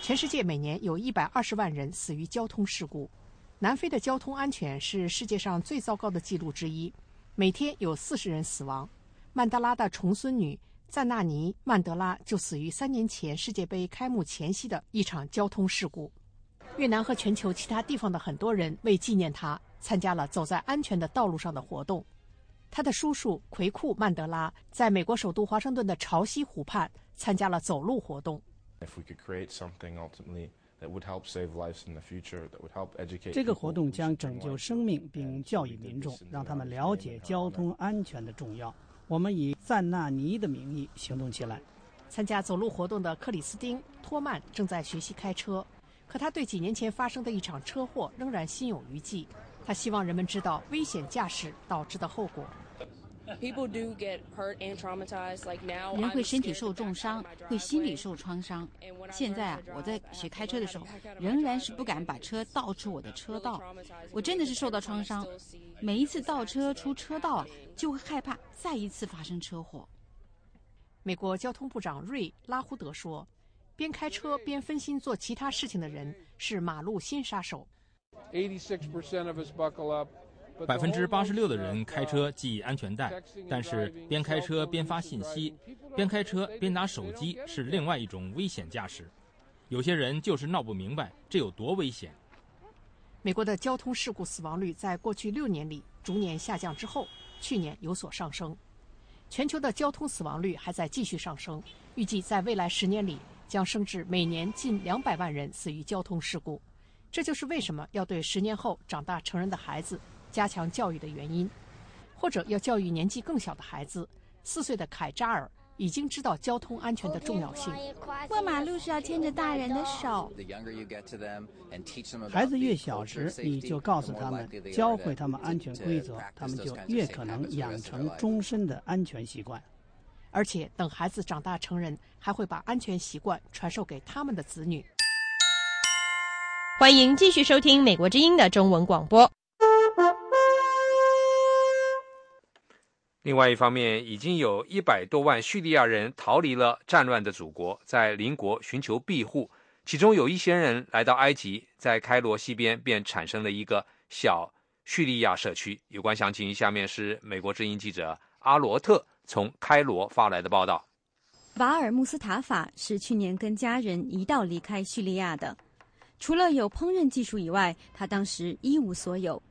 全世界每年有一百二十万人死于交通事故。南非的交通安全是世界上最糟糕的记录之一，每天有四十人死亡。曼德拉的重孙女赞纳尼·曼德拉就死于三年前世界杯开幕前夕的一场交通事故。越南和全球其他地方的很多人为纪念他，参加了走在安全的道路上的活动。他的叔叔奎库·曼德拉在美国首都华盛顿的潮汐湖畔参加了走路活动。这个活动将拯救生命，并教育民众，让他们了解交通安全的重要。我们以赞纳尼的名义行动起来。参加走路活动的克里斯汀·托曼正在学习开车，可他对几年前发生的一场车祸仍然心有余悸。他希望人们知道危险驾驶导致的后果。人会身体受重伤，会心理受创伤。现在啊，我在学开车的时候，仍然是不敢把车倒出我的车道。我真的是受到创伤，每一次倒车出车道啊，就会害怕再一次发生车祸。美国交通部长瑞拉胡德说：“边开车边分心做其他事情的人是马路新杀手。” Eighty-six percent of us buckle up. 百分之八十六的人开车系安全带，但是边开车边发信息，边开车边拿手机是另外一种危险驾驶。有些人就是闹不明白这有多危险。美国的交通事故死亡率在过去六年里逐年下降之后，去年有所上升。全球的交通死亡率还在继续上升，预计在未来十年里将升至每年近两百万人死于交通事故。这就是为什么要对十年后长大成人的孩子。加强教育的原因，或者要教育年纪更小的孩子。四岁的凯扎尔已经知道交通安全的重要性。过马路是要牵着大人的手。孩子越小时，你就告诉他们，教会他们安全规则，他们就越可能养成终身的安全习惯。而且，等孩子长大成人，还会把安全习惯传授给他们的子女。欢迎继续收听《美国之音》的中文广播。另外一方面，已经有一百多万叙利亚人逃离了战乱的祖国，在邻国寻求庇护。其中有一些人来到埃及，在开罗西边便产生了一个小叙利亚社区。有关详情，下面是美国之音记者阿罗特从开罗发来的报道。瓦尔穆斯塔法是去年跟家人一道离开叙利亚的，除了有烹饪技术以外，他当时一无所有。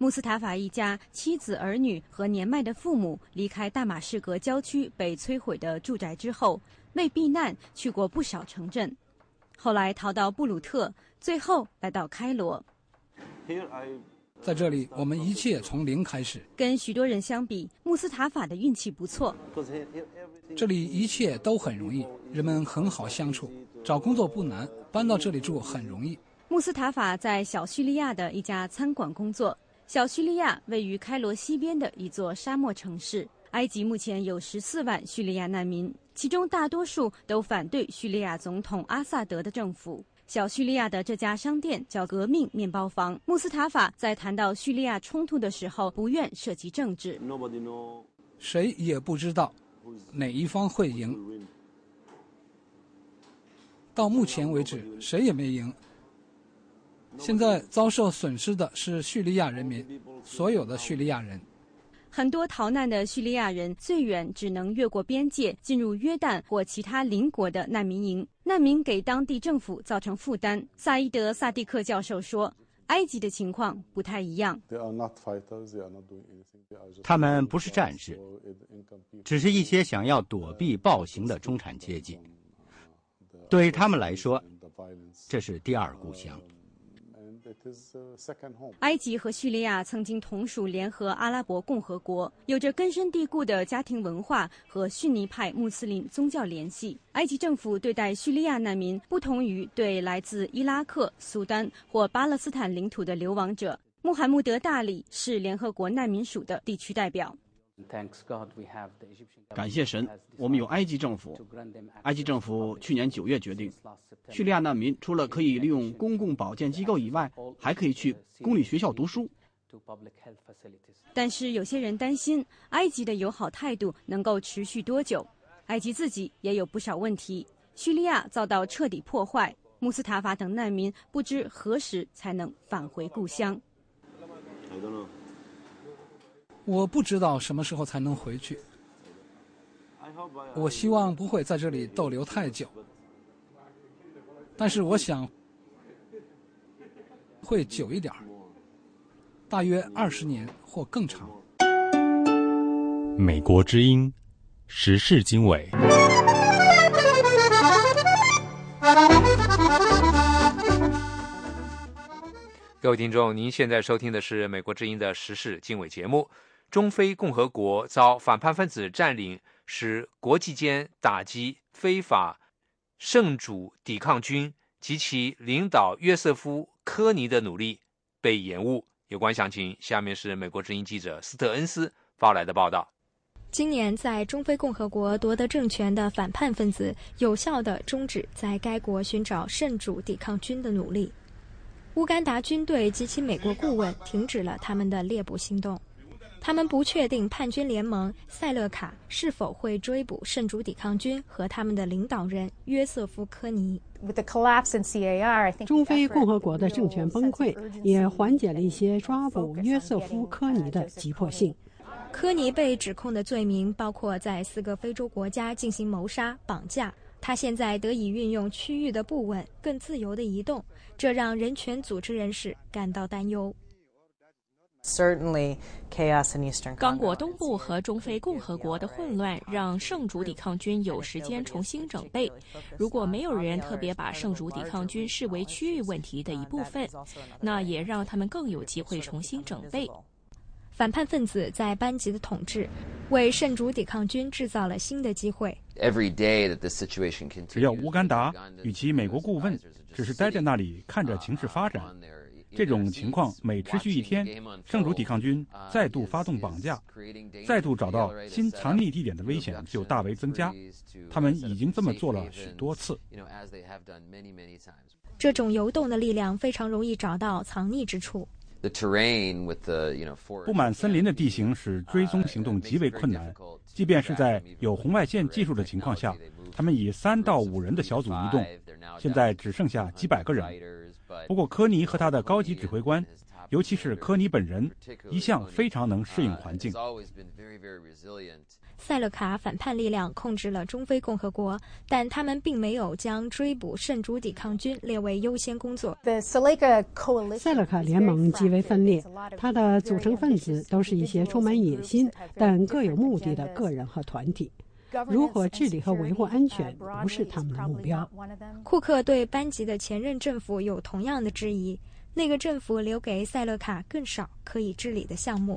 穆斯塔法一家妻子、儿女和年迈的父母离开大马士革郊区被摧毁的住宅之后，为避难去过不少城镇，后来逃到布鲁特，最后来到开罗。在这里，我们一切从零开始。跟许多人相比，穆斯塔法的运气不错。这里一切都很容易，人们很好相处，找工作不难，搬到这里住很容易。穆斯塔法在小叙利亚的一家餐馆工作。小叙利亚位于开罗西边的一座沙漠城市。埃及目前有十四万叙利亚难民，其中大多数都反对叙利亚总统阿萨德的政府。小叙利亚的这家商店叫“革命面包房”。穆斯塔法在谈到叙利亚冲突的时候，不愿涉及政治。谁也不知道哪一方会赢。到目前为止，谁也没赢。现在遭受损失的是叙利亚人民，所有的叙利亚人。很多逃难的叙利亚人最远只能越过边界进入约旦或其他邻国的难民营，难民给当地政府造成负担。萨伊德·萨蒂克教授说：“埃及的情况不太一样。他们不是战士，只是一些想要躲避暴行的中产阶级。对他们来说，这是第二故乡。”埃及和叙利亚曾经同属联合阿拉伯共和国，有着根深蒂固的家庭文化和逊尼派穆斯林宗教联系。埃及政府对待叙利亚难民不同于对来自伊拉克、苏丹或巴勒斯坦领土的流亡者。穆罕默德·大里是联合国难民署的地区代表。感谢神，我们有埃及政府。埃及政府去年九月决定，叙利亚难民除了可以利用公共保健机构以外，还可以去公立学校读书。但是有些人担心，埃及的友好态度能够持续多久？埃及自己也有不少问题。叙利亚遭到彻底破坏，穆斯塔法等难民不知何时才能返回故乡。我不知道什么时候才能回去。我希望不会在这里逗留太久，但是我想会久一点大约二十年或更长。美国之音时事经纬。各位听众，您现在收听的是美国之音的时事经纬节目。中非共和国遭反叛分子占领，使国际间打击非法圣主抵抗军及其领导约瑟夫·科尼的努力被延误。有关详情，下面是美国之音记者斯特恩斯发来的报道。今年在中非共和国夺得政权的反叛分子，有效地终止在该国寻找圣主抵抗军的努力。乌干达军队及其美国顾问停止了他们的猎捕行动。他们不确定叛军联盟塞勒卡是否会追捕圣主抵抗军和他们的领导人约瑟夫·科尼。中非共和国的政权崩溃也缓解了一些抓捕约瑟夫·科尼的急迫性。科尼被指控的罪名包括在四个非洲国家进行谋杀、绑架。他现在得以运用区域的不稳，更自由的移动，这让人权组织人士感到担忧。刚果东部和中非共和国的混乱让圣主抵抗军有时间重新整备。如果没有人特别把圣主抵抗军视为区域问题的一部分，那也让他们更有机会重新整备。反叛分子在班级的统治为圣主抵抗军制造了新的机会。只要乌干达与其美国顾问只是待在那里看着情势发展。这种情况每持续一天，圣主抵抗军再度发动绑架，再度找到新藏匿地点的危险就大为增加。他们已经这么做了许多次。这种游动的力量非常容易找到藏匿之处。布满森林的地形使追踪行动极为困难，即便是在有红外线技术的情况下，他们以三到五人的小组移动，现在只剩下几百个人。不过，科尼和他的高级指挥官，尤其是科尼本人，一向非常能适应环境。塞勒卡反叛力量控制了中非共和国，但他们并没有将追捕圣主抵抗军列为优先工作。塞勒卡联盟极为分裂，它的组成分子都是一些充满野心但各有目的的个人和团体。如何治理和维护安全不是他们的目标。库克对班吉的前任政府有同样的质疑。那个政府留给塞勒卡更少可以治理的项目。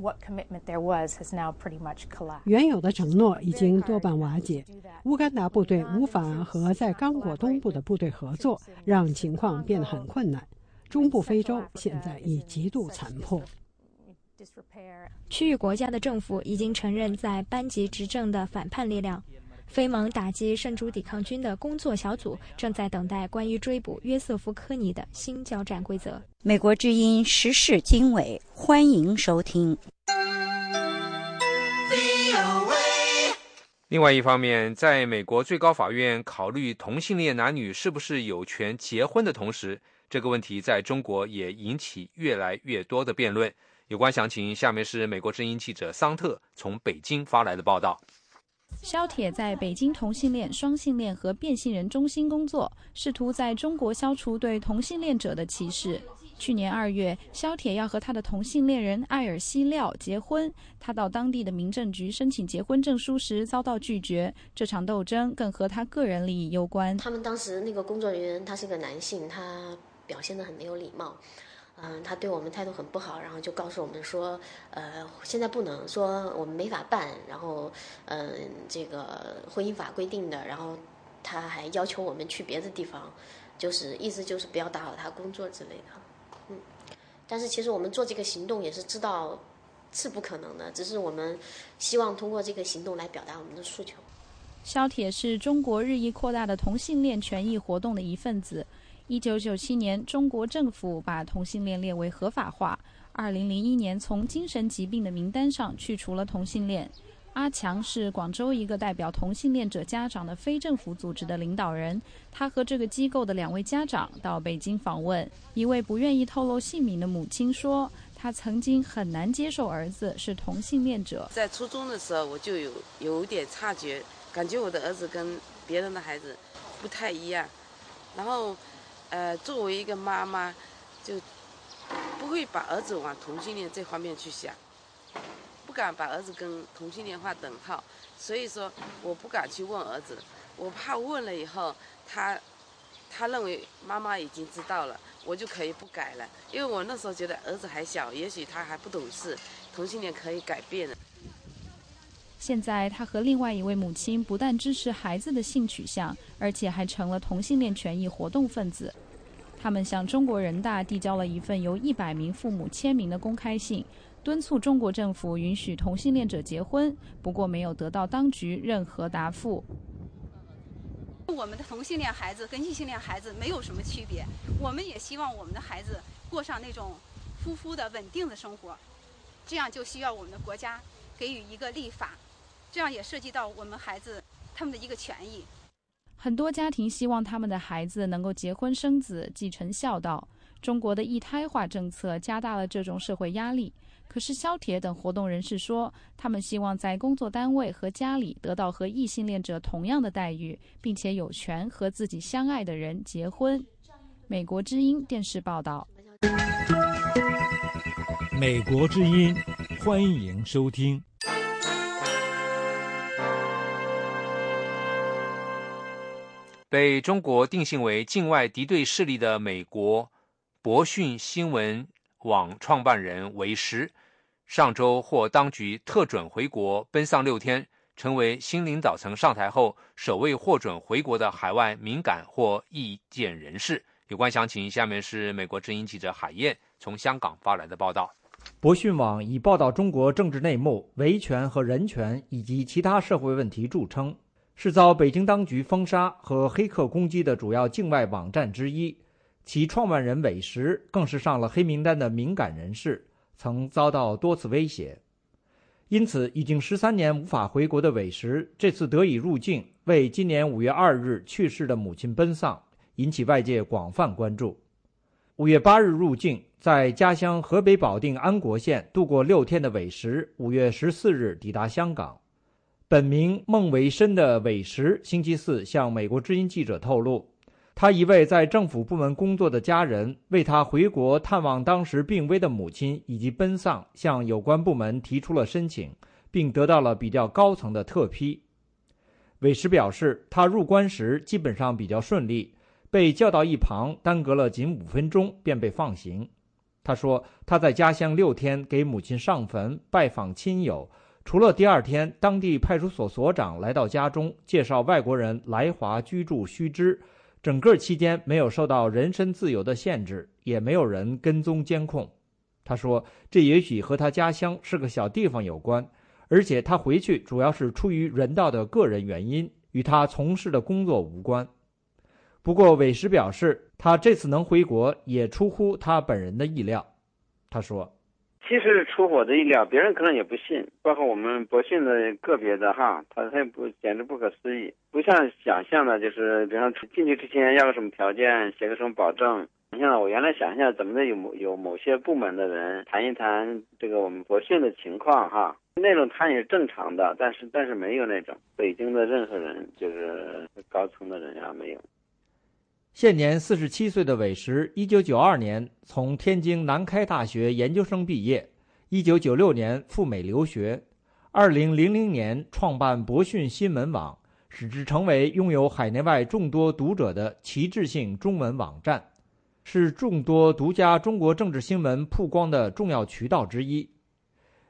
原有的承诺已经多半瓦解。乌干达部队无法和在刚果东部的部队合作，让情况变得很困难。中部非洲现在已极度残破。区域国家的政府已经承认在班级执政的反叛力量。非盟打击圣主抵抗军的工作小组正在等待关于追捕约瑟夫·科尼的新交战规则。美国之音时事经纬，欢迎收听。另外一方面，在美国最高法院考虑同性恋男女是不是有权结婚的同时，这个问题在中国也引起越来越多的辩论。有关详情，下面是美国之音记者桑特从北京发来的报道。肖铁在北京同性恋、双性恋和变性人中心工作，试图在中国消除对同性恋者的歧视。去年二月，肖铁要和他的同性恋人艾尔西廖结婚，他到当地的民政局申请结婚证书时遭到拒绝。这场斗争更和他个人利益有关。他们当时那个工作人员他是个男性，他表现得很没有礼貌。嗯，他对我们态度很不好，然后就告诉我们说，呃，现在不能说我们没法办，然后，嗯，这个婚姻法规定的，然后他还要求我们去别的地方，就是意思就是不要打扰他工作之类的，嗯，但是其实我们做这个行动也是知道是不可能的，只是我们希望通过这个行动来表达我们的诉求。肖铁是中国日益扩大的同性恋权益活动的一份子。一九九七年，中国政府把同性恋列为合法化。二零零一年，从精神疾病的名单上去除了同性恋。阿强是广州一个代表同性恋者家长的非政府组织的领导人。他和这个机构的两位家长到北京访问。一位不愿意透露姓名的母亲说：“她曾经很难接受儿子是同性恋者。在初中的时候，我就有有点察觉，感觉我的儿子跟别人的孩子不太一样。然后。”呃，作为一个妈妈，就不会把儿子往同性恋这方面去想，不敢把儿子跟同性恋划等号，所以说我不敢去问儿子，我怕问了以后他他认为妈妈已经知道了，我就可以不改了，因为我那时候觉得儿子还小，也许他还不懂事，同性恋可以改变的。现在，他和另外一位母亲不但支持孩子的性取向，而且还成了同性恋权益活动分子。他们向中国人大递交了一份由一百名父母签名的公开信，敦促中国政府允许同性恋者结婚，不过没有得到当局任何答复。我们的同性恋孩子跟异性恋孩子没有什么区别，我们也希望我们的孩子过上那种夫妇的稳定的生活，这样就需要我们的国家给予一个立法。这样也涉及到我们孩子他们的一个权益。很多家庭希望他们的孩子能够结婚生子，继承孝道。中国的一胎化政策加大了这种社会压力。可是肖铁等活动人士说，他们希望在工作单位和家里得到和异性恋者同样的待遇，并且有权和自己相爱的人结婚。美国之音电视报道。美国之音，欢迎收听。被中国定性为境外敌对势力的美国博讯新闻网创办人为师，上周获当局特准回国奔丧六天，成为新领导层上台后首位获准回国的海外敏感或意见人士。有关详情，下面是美国之音记者海燕从香港发来的报道。博讯网以报道中国政治内幕、维权和人权以及其他社会问题著称。是遭北京当局封杀和黑客攻击的主要境外网站之一，其创办人韦石更是上了黑名单的敏感人士，曾遭到多次威胁。因此，已经十三年无法回国的韦石这次得以入境，为今年五月二日去世的母亲奔丧，引起外界广泛关注。五月八日入境，在家乡河北保定安国县度过六天的韦石，五月十四日抵达香港。本名孟维深的韦石，星期四向美国之音记者透露，他一位在政府部门工作的家人为他回国探望当时病危的母亲以及奔丧，向有关部门提出了申请，并得到了比较高层的特批。韦石表示，他入关时基本上比较顺利，被叫到一旁，耽搁了仅五分钟便被放行。他说，他在家乡六天，给母亲上坟、拜访亲友。除了第二天，当地派出所所长来到家中介绍外国人来华居住须知，整个期间没有受到人身自由的限制，也没有人跟踪监控。他说：“这也许和他家乡是个小地方有关，而且他回去主要是出于人道的个人原因，与他从事的工作无关。”不过，韦什表示，他这次能回国也出乎他本人的意料。他说：“其实是出乎我的意料，别人可能也不信，包括我们博讯的个别的哈，他他也不简直不可思议，不像想象的，就是比方进去之前要个什么条件，写个什么保证。你像我原来想象怎么的有某有某些部门的人谈一谈这个我们博讯的情况哈，那种谈也是正常的，但是但是没有那种北京的任何人，就是高层的人呀，没有。”现年四十七岁的韦石，一九九二年从天津南开大学研究生毕业，一九九六年赴美留学，二零零零年创办博讯新闻网，使之成为拥有海内外众多读者的旗帜性中文网站，是众多独家中国政治新闻曝光的重要渠道之一。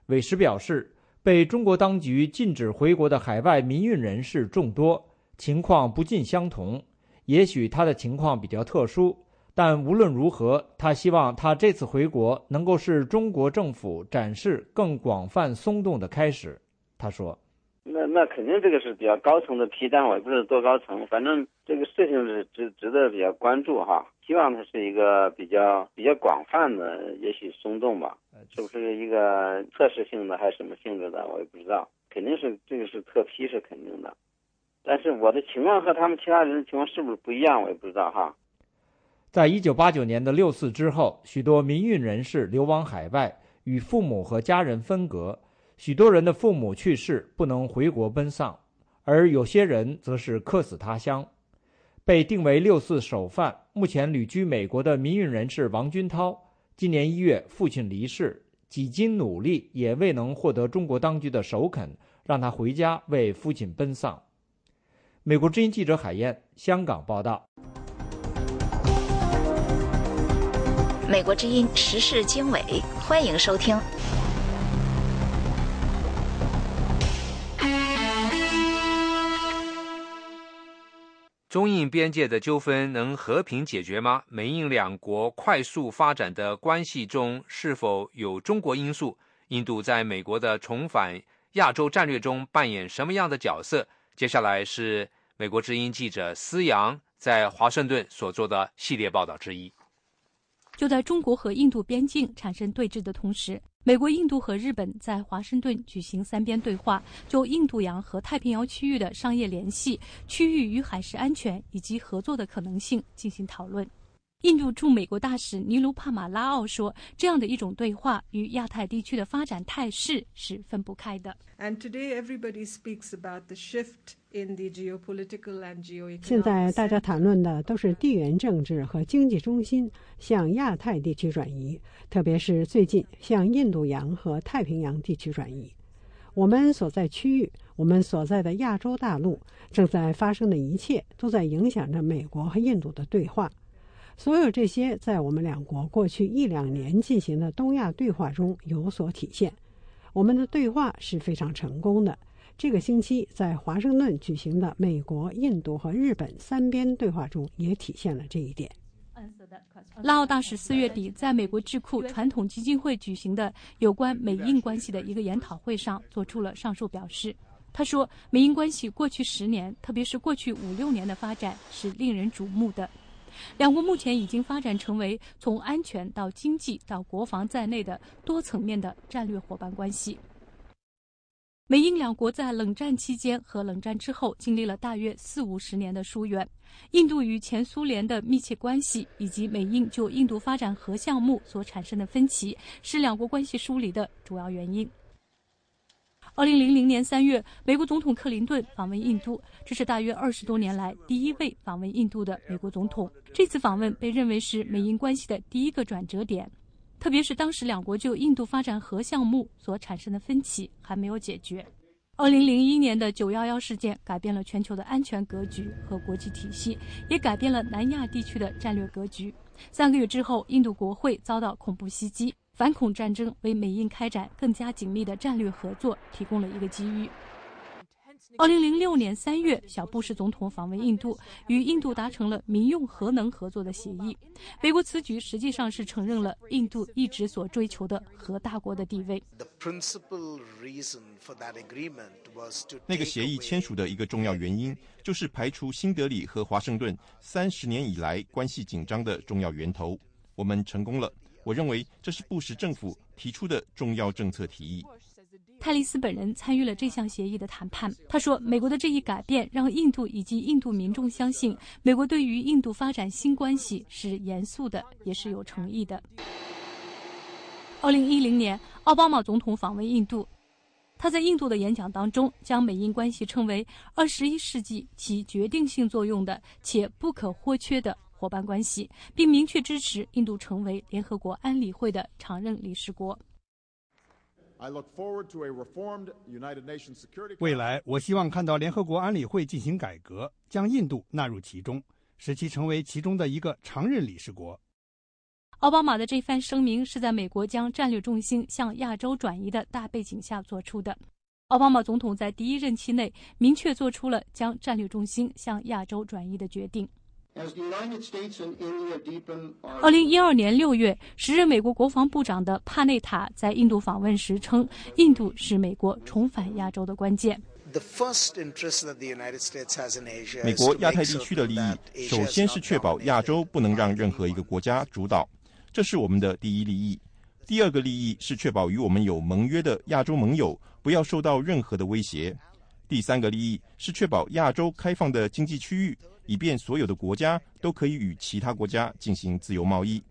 韦石表示，被中国当局禁止回国的海外民运人士众多，情况不尽相同。也许他的情况比较特殊，但无论如何，他希望他这次回国能够是中国政府展示更广泛松动的开始。他说：“那那肯定这个是比较高层的批，但我也不知道多高层。反正这个事情是值值得比较关注哈。希望它是一个比较比较广泛的，也许松动吧。是不是一个测试性的还是什么性质的，我也不知道。肯定是这个是特批，是肯定的。”但是我的情况和他们其他人的情况是不是不一样，我也不知道哈。在一九八九年的六四之后，许多民运人士流亡海外，与父母和家人分隔，许多人的父母去世，不能回国奔丧，而有些人则是客死他乡。被定为六四首犯、目前旅居美国的民运人士王军涛，今年一月父亲离世，几经努力也未能获得中国当局的首肯，让他回家为父亲奔丧。美国之音记者海燕，香港报道。美国之音时事经纬，欢迎收听。中印边界的纠纷能和平解决吗？美印两国快速发展的关系中是否有中国因素？印度在美国的重返亚洲战略中扮演什么样的角色？接下来是美国之音记者思阳在华盛顿所做的系列报道之一。就在中国和印度边境产生对峙的同时，美国、印度和日本在华盛顿举行三边对话，就印度洋和太平洋区域的商业联系、区域与海事安全以及合作的可能性进行讨论。印度驻美国大使尼卢帕马拉奥说：“这样的一种对话与亚太地区的发展态势是分不开的。”现在大家谈论的都是地缘政治和经济中心向亚太地区转移，特别是最近向印度洋和太平洋地区转移。我们所在区域，我们所在的亚洲大陆正在发生的一切，都在影响着美国和印度的对话。所有这些在我们两国过去一两年进行的东亚对话中有所体现。我们的对话是非常成功的。这个星期在华盛顿举行的美国、印度和日本三边对话中也体现了这一点。拉奥大使四月底在美国智库传统基金会举行的有关美印关系的一个研讨会上做出了上述表示。他说：“美印关系过去十年，特别是过去五六年的发展是令人瞩目的。”两国目前已经发展成为从安全到经济到国防在内的多层面的战略伙伴关系。美英两国在冷战期间和冷战之后经历了大约四五十年的疏远。印度与前苏联的密切关系以及美印就印度发展核项目所产生的分歧，是两国关系疏离的主要原因。二零零零年三月，美国总统克林顿访问印度，这是大约二十多年来第一位访问印度的美国总统。这次访问被认为是美印关系的第一个转折点，特别是当时两国就印度发展核项目所产生的分歧还没有解决。二零零一年的九幺幺事件改变了全球的安全格局和国际体系，也改变了南亚地区的战略格局。三个月之后，印度国会遭到恐怖袭击。反恐战争为美印开展更加紧密的战略合作提供了一个机遇。二零零六年三月，小布什总统访问印度，与印度达成了民用核能合作的协议。美国此举实际上是承认了印度一直所追求的核大国的地位。那个协议签署的一个重要原因，就是排除新德里和华盛顿三十年以来关系紧张的重要源头。我们成功了。我认为这是布什政府提出的重要政策提议。泰利斯本人参与了这项协议的谈判。他说：“美国的这一改变让印度以及印度民众相信，美国对于印度发展新关系是严肃的，也是有诚意的。”二零一零年，奥巴马总统访问印度，他在印度的演讲当中将美印关系称为二十一世纪起决定性作用的且不可或缺的伙伴关系，并明确支持印度成为联合国安理会的常任理事国。未来，我希望看到联合国安理会进行改革，将印度纳入其中，使其成为其中的一个常任理事国。奥巴马的这番声明是在美国将战略重心向亚洲转移的大背景下做出的。奥巴马总统在第一任期内明确做出了将战略重心向亚洲转移的决定。二零一二年六月，时任美国国防部长的帕内塔在印度访问时称，印度是美国重返亚洲的关键。美国亚太地区的利益，首先是确保亚洲不能让任何一个国家主导，这是我们的第一利益。第二个利益是确保与我们有盟约的亚洲盟友不要受到任何的威胁。第三个利益是确保亚洲开放的经济区域。以便所有的国家都可以与其他国家进行自由贸易。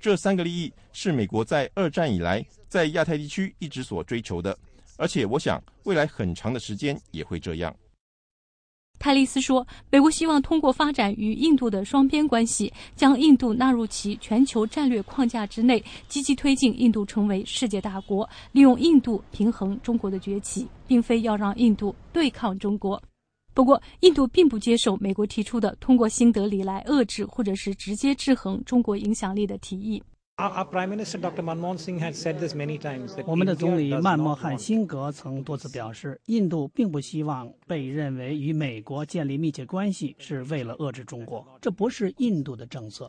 这三个利益是美国在二战以来在亚太地区一直所追求的，而且我想未来很长的时间也会这样。泰利斯说：“美国希望通过发展与印度的双边关系，将印度纳入其全球战略框架之内，积极推进印度成为世界大国，利用印度平衡中国的崛起，并非要让印度对抗中国。”不过，印度并不接受美国提出的通过新德里来遏制或者是直接制衡中国影响力的提议。我们的总理曼莫汉辛格曾多次表示，印度并不希望被认为与美国建立密切关系是为了遏制中国，这不是印度的政策。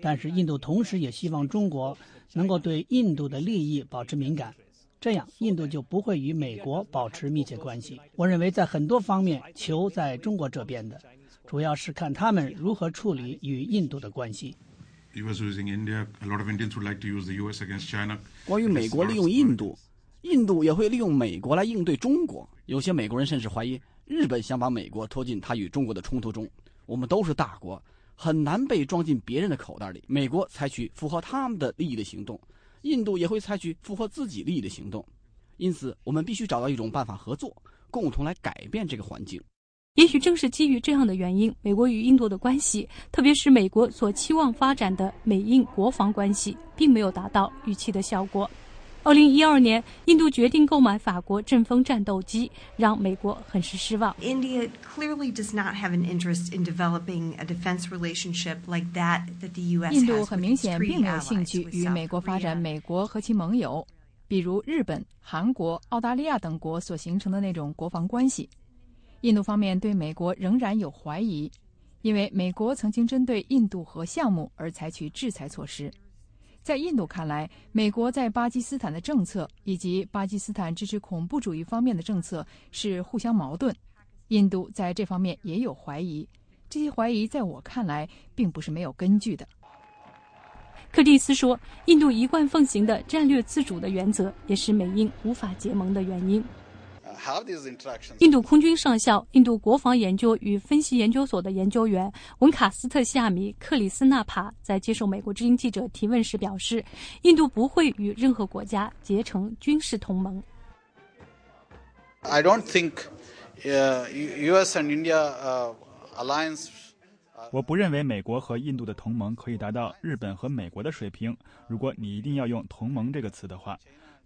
但是，印度同时也希望中国能够对印度的利益保持敏感。这样，印度就不会与美国保持密切关系。我认为，在很多方面，球在中国这边的，主要是看他们如何处理与印度的关系。关于美国利用印度，印度也会利用美国来应对中国。有些美国人甚至怀疑，日本想把美国拖进他与中国的冲突中。我们都是大国，很难被装进别人的口袋里。美国采取符合他们的利益的行动。印度也会采取符合自己利益的行动，因此我们必须找到一种办法合作，共同来改变这个环境。也许正是基于这样的原因，美国与印度的关系，特别是美国所期望发展的美印国防关系，并没有达到预期的效果。二零一二年，印度决定购买法国阵风战斗机，让美国很是失望。India clearly does not have an interest in developing a defense relationship like that that the U.S. 印度很明显并没有兴趣与美国发展美国和其盟友，比如日本、韩国、澳大利亚等国所形成的那种国防关系。印度方面对美国仍然有怀疑，因为美国曾经针对印度核项目而采取制裁措施。在印度看来，美国在巴基斯坦的政策以及巴基斯坦支持恐怖主义方面的政策是互相矛盾。印度在这方面也有怀疑，这些怀疑在我看来并不是没有根据的。柯蒂斯说：“印度一贯奉行的战略自主的原则，也是美英无法结盟的原因。”印度空军上校、印度国防研究与分析研究所的研究员文卡斯特西亚米克里斯纳帕在接受美国之音记者提问时表示：“印度不会与任何国家结成军事同盟。” I don't think U.S. and India alliance. 我不认为美国和印度的同盟可以达到日本和美国的水平。如果你一定要用“同盟”这个词的话。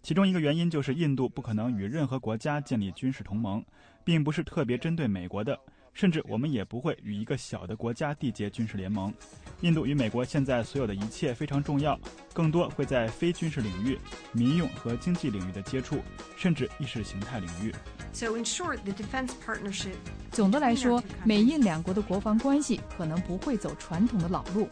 其中一个原因就是印度不可能与任何国家建立军事同盟，并不是特别针对美国的。甚至我们也不会与一个小的国家缔结军事联盟。印度与美国现在所有的一切非常重要，更多会在非军事领域、民用和经济领域的接触，甚至意识形态领域。总的来说，美印两国的国防关系可能不会走传统的老路。